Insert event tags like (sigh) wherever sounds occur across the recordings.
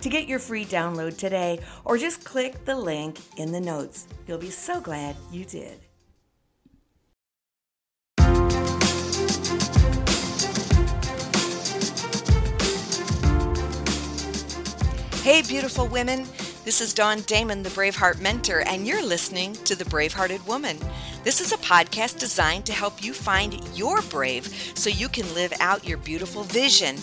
to get your free download today, or just click the link in the notes. You'll be so glad you did. Hey, beautiful women. This is Dawn Damon, the Braveheart Mentor, and you're listening to The Bravehearted Woman. This is a podcast designed to help you find your brave so you can live out your beautiful vision.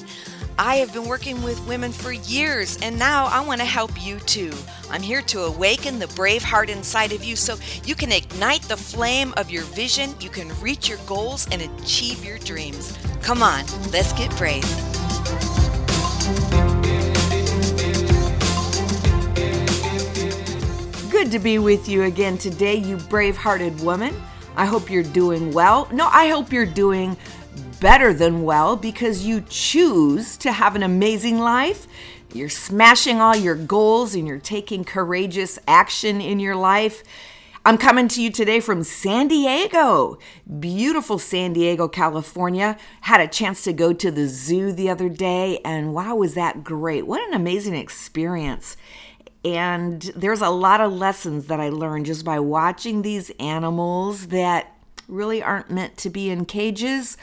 I have been working with women for years, and now I want to help you too. I'm here to awaken the brave heart inside of you so you can ignite the flame of your vision, you can reach your goals, and achieve your dreams. Come on, let's get brave. Good to be with you again today, you brave hearted woman. I hope you're doing well. No, I hope you're doing better than well because you choose to have an amazing life. You're smashing all your goals and you're taking courageous action in your life. I'm coming to you today from San Diego, beautiful San Diego, California. Had a chance to go to the zoo the other day, and wow, was that great! What an amazing experience. And there's a lot of lessons that I learned just by watching these animals that really aren't meant to be in cages.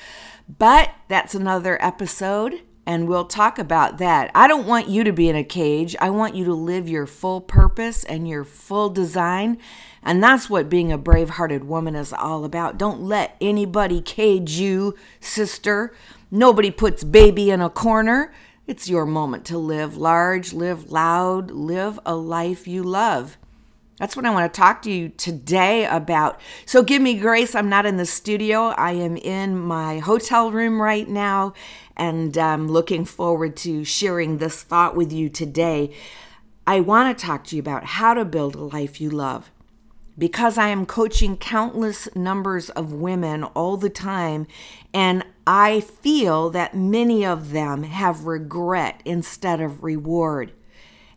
But that's another episode, and we'll talk about that. I don't want you to be in a cage. I want you to live your full purpose and your full design. And that's what being a brave hearted woman is all about. Don't let anybody cage you, sister. Nobody puts baby in a corner. It's your moment to live large, live loud, live a life you love. That's what I want to talk to you today about. So give me grace. I'm not in the studio. I am in my hotel room right now, and I'm looking forward to sharing this thought with you today. I want to talk to you about how to build a life you love. Because I am coaching countless numbers of women all the time, and I feel that many of them have regret instead of reward.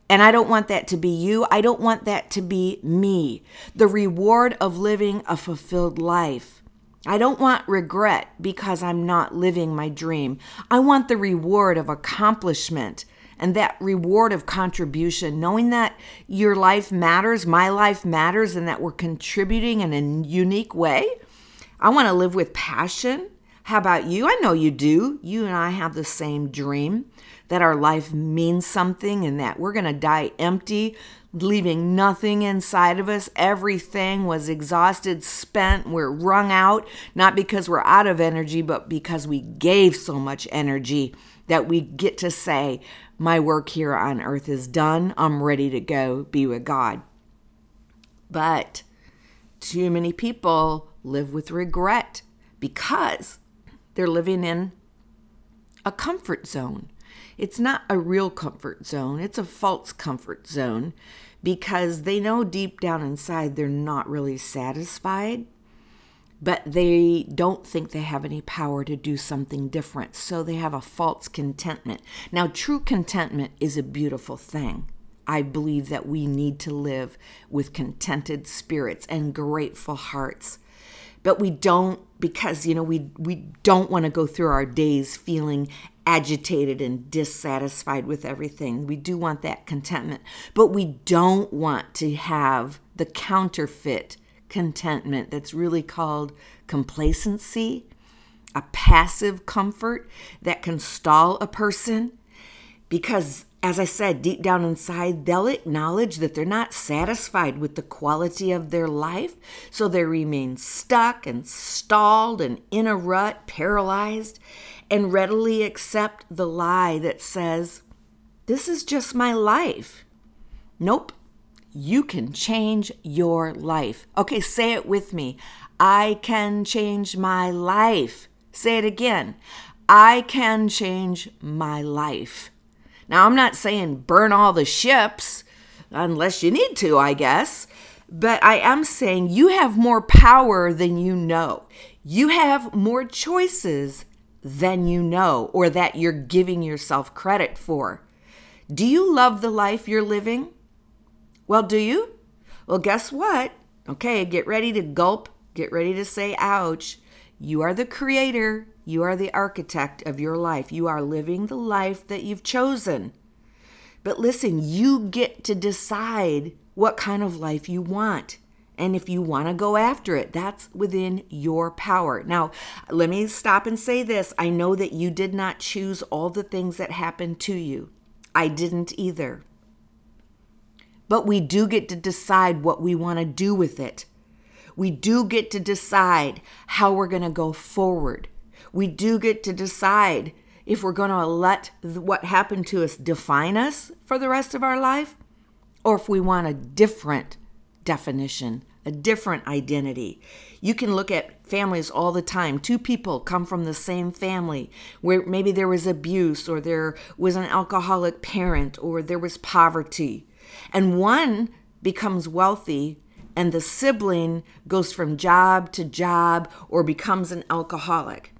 And I don't want that to be you. I don't want that to be me. The reward of living a fulfilled life. I don't want regret because I'm not living my dream. I want the reward of accomplishment and that reward of contribution, knowing that your life matters, my life matters, and that we're contributing in a unique way. I want to live with passion. How about you? I know you do. You and I have the same dream that our life means something and that we're going to die empty, leaving nothing inside of us. Everything was exhausted, spent, we're wrung out, not because we're out of energy, but because we gave so much energy that we get to say, My work here on earth is done. I'm ready to go be with God. But too many people live with regret because they're living in a comfort zone. It's not a real comfort zone, it's a false comfort zone because they know deep down inside they're not really satisfied, but they don't think they have any power to do something different. So they have a false contentment. Now, true contentment is a beautiful thing. I believe that we need to live with contented spirits and grateful hearts but we don't because you know we we don't want to go through our days feeling agitated and dissatisfied with everything. We do want that contentment, but we don't want to have the counterfeit contentment that's really called complacency, a passive comfort that can stall a person because as I said, deep down inside, they'll acknowledge that they're not satisfied with the quality of their life, so they remain stuck and stalled and in a rut, paralyzed, and readily accept the lie that says, This is just my life. Nope, you can change your life. Okay, say it with me. I can change my life. Say it again. I can change my life. Now, I'm not saying burn all the ships unless you need to, I guess, but I am saying you have more power than you know. You have more choices than you know or that you're giving yourself credit for. Do you love the life you're living? Well, do you? Well, guess what? Okay, get ready to gulp, get ready to say ouch. You are the creator, you are the architect of your life. You are living the life that you've chosen. But listen, you get to decide what kind of life you want. And if you want to go after it, that's within your power. Now, let me stop and say this. I know that you did not choose all the things that happened to you. I didn't either. But we do get to decide what we want to do with it. We do get to decide how we're going to go forward we do get to decide if we're going to let what happened to us define us for the rest of our life or if we want a different definition, a different identity. You can look at families all the time. Two people come from the same family where maybe there was abuse or there was an alcoholic parent or there was poverty. And one becomes wealthy and the sibling goes from job to job or becomes an alcoholic.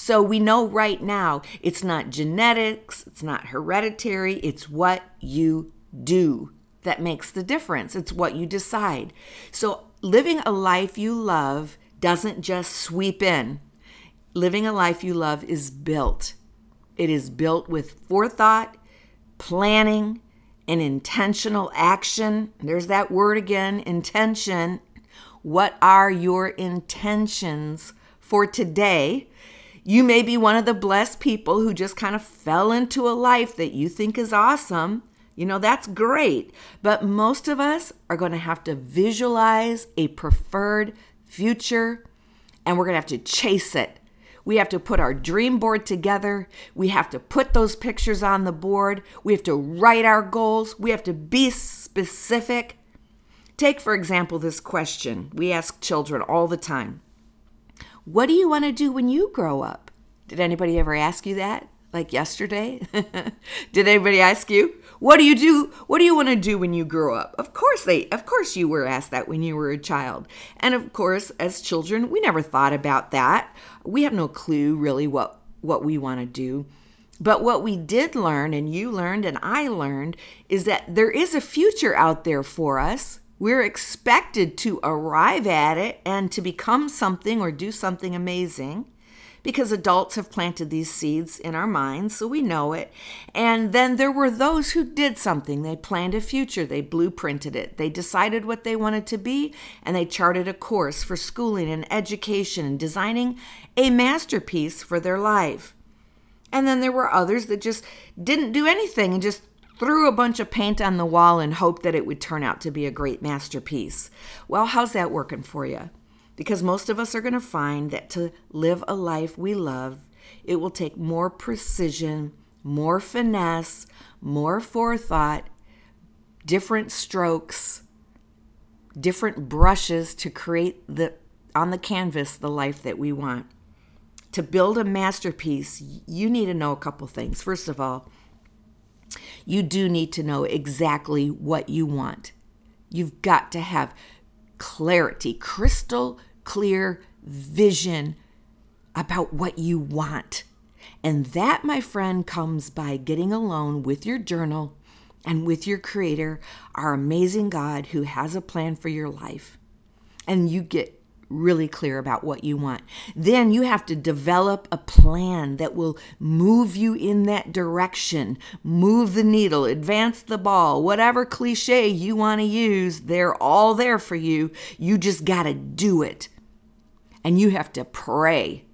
So we know right now it's not genetics, it's not hereditary, it's what you do that makes the difference. It's what you decide. So living a life you love doesn't just sweep in. Living a life you love is built. It is built with forethought, planning, and intentional action. There's that word again intention. What are your intentions for today? You may be one of the blessed people who just kind of fell into a life that you think is awesome. You know, that's great. But most of us are going to have to visualize a preferred future and we're going to have to chase it. We have to put our dream board together. We have to put those pictures on the board. We have to write our goals. We have to be specific. Take, for example, this question we ask children all the time what do you want to do when you grow up? Did anybody ever ask you that? Like yesterday? (laughs) Did anybody ask you? What do you do? What do you want to do when you grow up? Of course they of course you were asked that when you were a child. And of course, as children, we never thought about that. We have no clue really what what we want to do. But what we did learn, and you learned, and I learned, is that there is a future out there for us. We're expected to arrive at it and to become something or do something amazing because adults have planted these seeds in our minds, so we know it. And then there were those who did something. They planned a future, they blueprinted it, they decided what they wanted to be, and they charted a course for schooling and education and designing a masterpiece for their life. And then there were others that just didn't do anything and just threw a bunch of paint on the wall and hoped that it would turn out to be a great masterpiece. Well, how's that working for you? Because most of us are going to find that to live a life we love, it will take more precision, more finesse, more forethought, different strokes, different brushes to create the on the canvas the life that we want. To build a masterpiece, you need to know a couple things. First of all, you do need to know exactly what you want. You've got to have clarity, crystal clear vision about what you want. And that, my friend, comes by getting alone with your journal and with your Creator, our amazing God who has a plan for your life. And you get really clear about what you want. Then you have to develop a plan that will move you in that direction, move the needle, advance the ball, whatever cliche you want to use, they're all there for you. You just got to do it. And you have to pray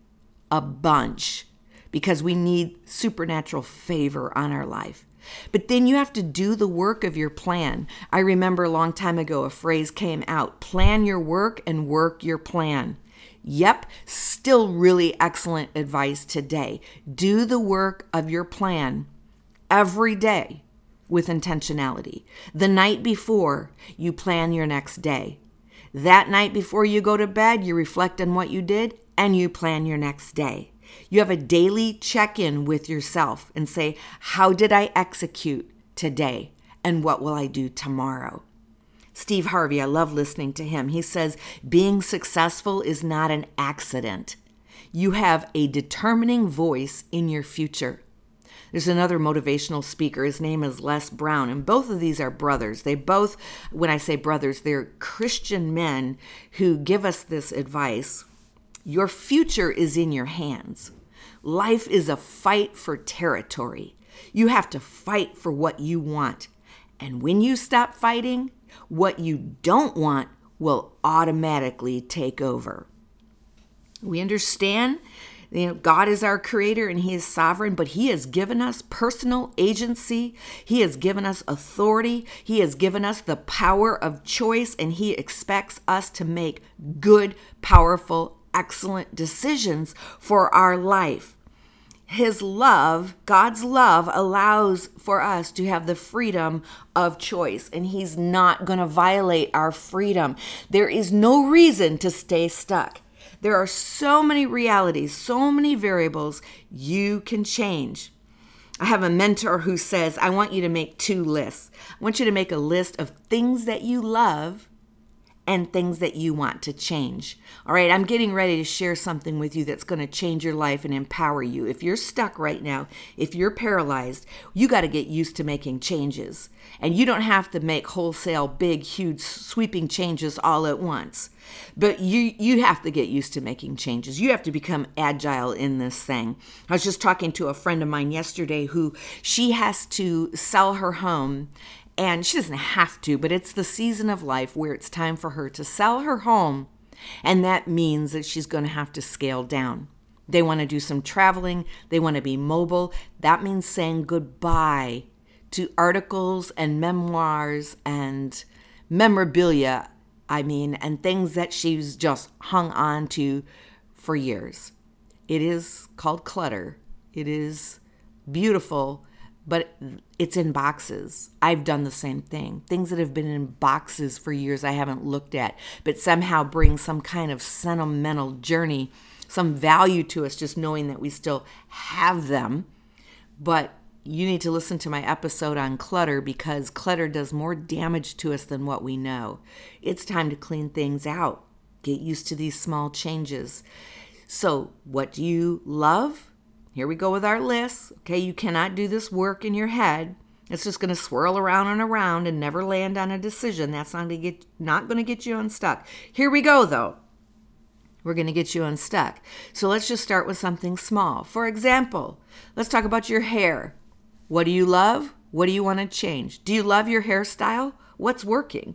a bunch because we need supernatural favor on our life. But then you have to do the work of your plan. I remember a long time ago a phrase came out plan your work and work your plan. Yep, still really excellent advice today. Do the work of your plan every day with intentionality. The night before, you plan your next day. That night before you go to bed, you reflect on what you did and you plan your next day. You have a daily check in with yourself and say, How did I execute today? And what will I do tomorrow? Steve Harvey, I love listening to him. He says, Being successful is not an accident. You have a determining voice in your future. There's another motivational speaker. His name is Les Brown, and both of these are brothers. They both, when I say brothers, they're Christian men who give us this advice. Your future is in your hands. Life is a fight for territory. You have to fight for what you want. And when you stop fighting, what you don't want will automatically take over. We understand you know, God is our creator and He is sovereign, but He has given us personal agency. He has given us authority. He has given us the power of choice, and He expects us to make good, powerful, excellent decisions for our life. His love, God's love, allows for us to have the freedom of choice, and He's not going to violate our freedom. There is no reason to stay stuck. There are so many realities, so many variables you can change. I have a mentor who says, I want you to make two lists. I want you to make a list of things that you love and things that you want to change. All right, I'm getting ready to share something with you that's going to change your life and empower you. If you're stuck right now, if you're paralyzed, you got to get used to making changes. And you don't have to make wholesale, big, huge, sweeping changes all at once. But you you have to get used to making changes. You have to become agile in this thing. I was just talking to a friend of mine yesterday who she has to sell her home and she doesn't have to, but it's the season of life where it's time for her to sell her home. And that means that she's going to have to scale down. They want to do some traveling, they want to be mobile. That means saying goodbye to articles and memoirs and memorabilia, I mean, and things that she's just hung on to for years. It is called clutter. It is beautiful but it's in boxes. I've done the same thing. Things that have been in boxes for years I haven't looked at, but somehow bring some kind of sentimental journey, some value to us just knowing that we still have them. But you need to listen to my episode on clutter because clutter does more damage to us than what we know. It's time to clean things out. Get used to these small changes. So, what do you love? Here we go with our list. Okay, you cannot do this work in your head. It's just going to swirl around and around and never land on a decision. That's not going to get not going to get you unstuck. Here we go though. We're going to get you unstuck. So let's just start with something small. For example, let's talk about your hair. What do you love? What do you want to change? Do you love your hairstyle? What's working?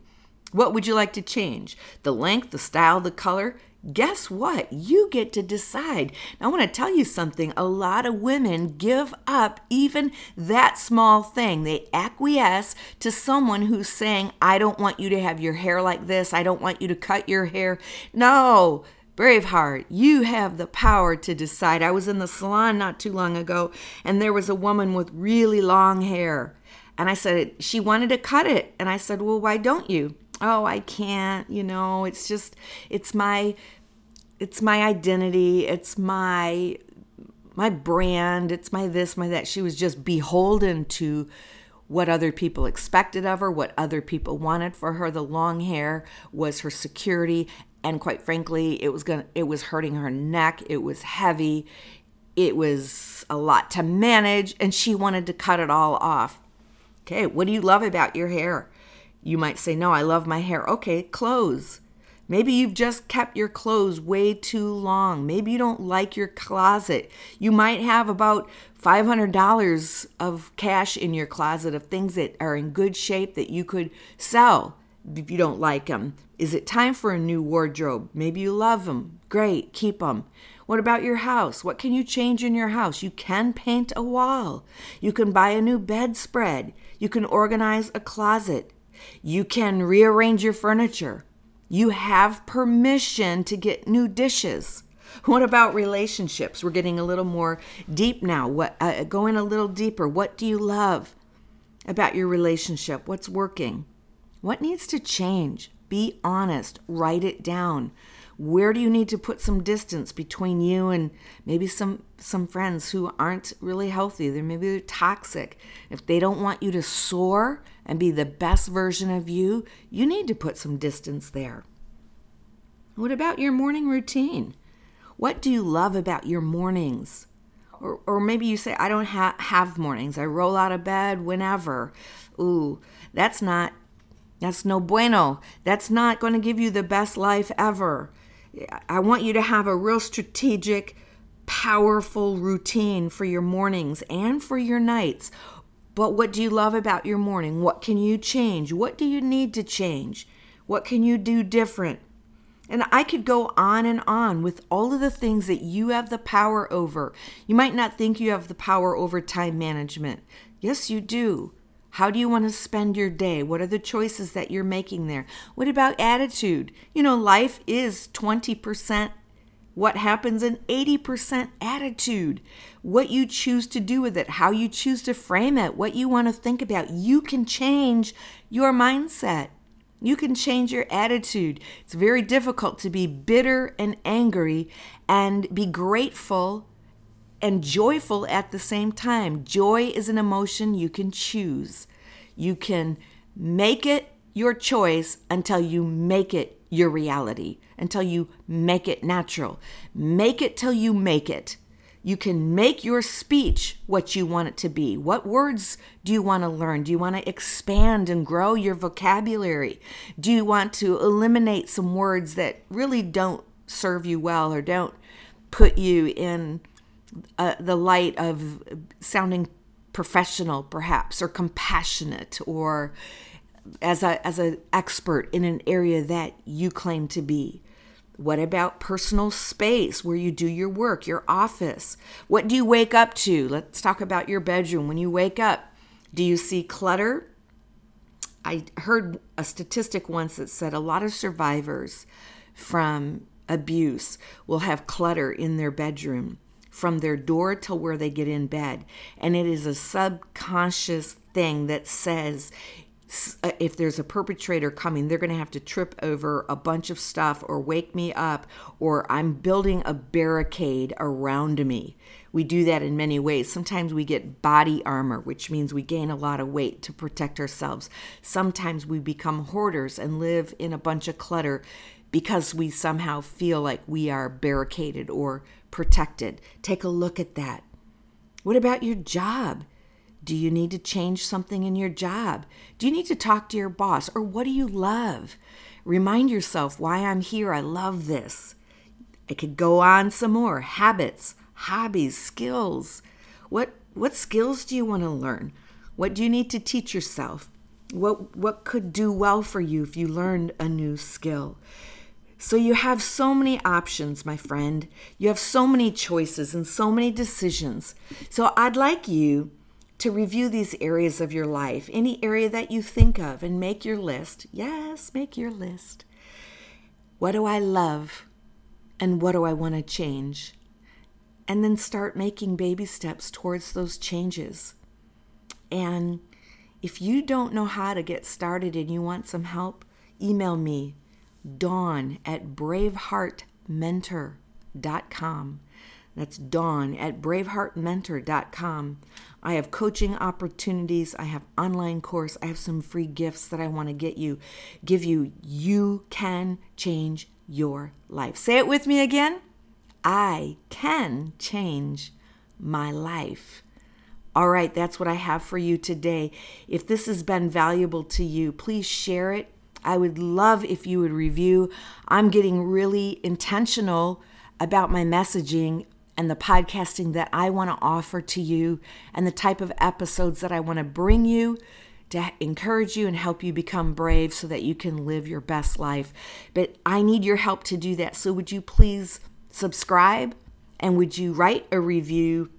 What would you like to change? The length, the style, the color? Guess what? You get to decide. Now, I want to tell you something. A lot of women give up even that small thing. They acquiesce to someone who's saying, I don't want you to have your hair like this. I don't want you to cut your hair. No. Braveheart, you have the power to decide. I was in the salon not too long ago, and there was a woman with really long hair. And I said, she wanted to cut it. And I said, well, why don't you? Oh i can't you know it's just it's my it's my identity it's my my brand it's my this my that. She was just beholden to what other people expected of her what other people wanted for her. The long hair was her security and quite frankly it was going it was hurting her neck it was heavy it was a lot to manage and she wanted to cut it all off. Okay what do you love about your hair you might say, No, I love my hair. Okay, clothes. Maybe you've just kept your clothes way too long. Maybe you don't like your closet. You might have about $500 of cash in your closet of things that are in good shape that you could sell if you don't like them. Is it time for a new wardrobe? Maybe you love them. Great, keep them. What about your house? What can you change in your house? You can paint a wall. You can buy a new bedspread. You can organize a closet. You can rearrange your furniture. You have permission to get new dishes. What about relationships? We're getting a little more deep now. What uh, going a little deeper. What do you love about your relationship? What's working? What needs to change? Be honest. Write it down. Where do you need to put some distance between you and maybe some some friends who aren't really healthy? They're maybe they're toxic. If they don't want you to soar and be the best version of you, you need to put some distance there. What about your morning routine? What do you love about your mornings? Or, or maybe you say, I don't ha- have mornings. I roll out of bed whenever. Ooh, that's not, that's no bueno. That's not going to give you the best life ever. I want you to have a real strategic, powerful routine for your mornings and for your nights. But what do you love about your morning? What can you change? What do you need to change? What can you do different? And I could go on and on with all of the things that you have the power over. You might not think you have the power over time management. Yes, you do. How do you want to spend your day? What are the choices that you're making there? What about attitude? You know, life is 20% what happens in 80% attitude. What you choose to do with it, how you choose to frame it, what you want to think about. You can change your mindset. You can change your attitude. It's very difficult to be bitter and angry and be grateful and joyful at the same time. Joy is an emotion you can choose. You can make it your choice until you make it your reality, until you make it natural. Make it till you make it. You can make your speech what you want it to be. What words do you want to learn? Do you want to expand and grow your vocabulary? Do you want to eliminate some words that really don't serve you well or don't put you in uh, the light of sounding professional perhaps or compassionate or as a as an expert in an area that you claim to be. What about personal space where you do your work your office? What do you wake up to? Let's talk about your bedroom. When you wake up do you see clutter? I heard a statistic once that said a lot of survivors from abuse will have clutter in their bedroom from their door till where they get in bed. And it is a subconscious thing that says uh, if there's a perpetrator coming, they're going to have to trip over a bunch of stuff or wake me up, or I'm building a barricade around me. We do that in many ways. Sometimes we get body armor, which means we gain a lot of weight to protect ourselves. Sometimes we become hoarders and live in a bunch of clutter because we somehow feel like we are barricaded or protected. Take a look at that. What about your job? Do you need to change something in your job? Do you need to talk to your boss? Or what do you love? Remind yourself why I'm here. I love this. I could go on some more. Habits, hobbies, skills. What what skills do you want to learn? What do you need to teach yourself? What what could do well for you if you learned a new skill? So you have so many options, my friend. You have so many choices and so many decisions. So I'd like you to review these areas of your life, any area that you think of, and make your list. Yes, make your list. What do I love? And what do I want to change? And then start making baby steps towards those changes. And if you don't know how to get started and you want some help, email me dawn at braveheartmentor.com. That's dawn at braveheartmentor.com. I have coaching opportunities, I have online course, I have some free gifts that I want to get you give you you can change your life. Say it with me again. I can change my life. All right, that's what I have for you today. If this has been valuable to you, please share it I would love if you would review. I'm getting really intentional about my messaging and the podcasting that I want to offer to you and the type of episodes that I want to bring you to encourage you and help you become brave so that you can live your best life. But I need your help to do that. So would you please subscribe? And would you write a review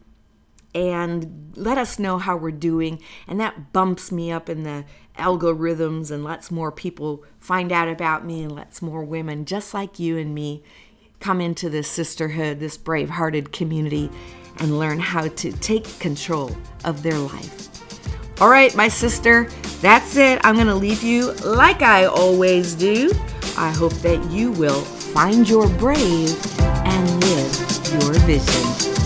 and let us know how we're doing? And that bumps me up in the algorithms and lets more people find out about me and lets more women just like you and me come into this sisterhood, this brave hearted community, and learn how to take control of their life. All right, my sister, that's it. I'm going to leave you like I always do. I hope that you will find your brave and live your vision.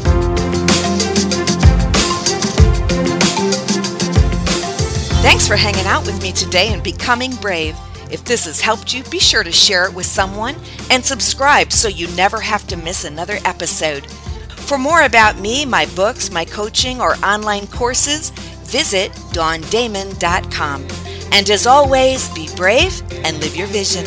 Thanks for hanging out with me today and becoming brave. If this has helped you, be sure to share it with someone and subscribe so you never have to miss another episode. For more about me, my books, my coaching, or online courses, visit dawndamon.com. And as always, be brave and live your vision.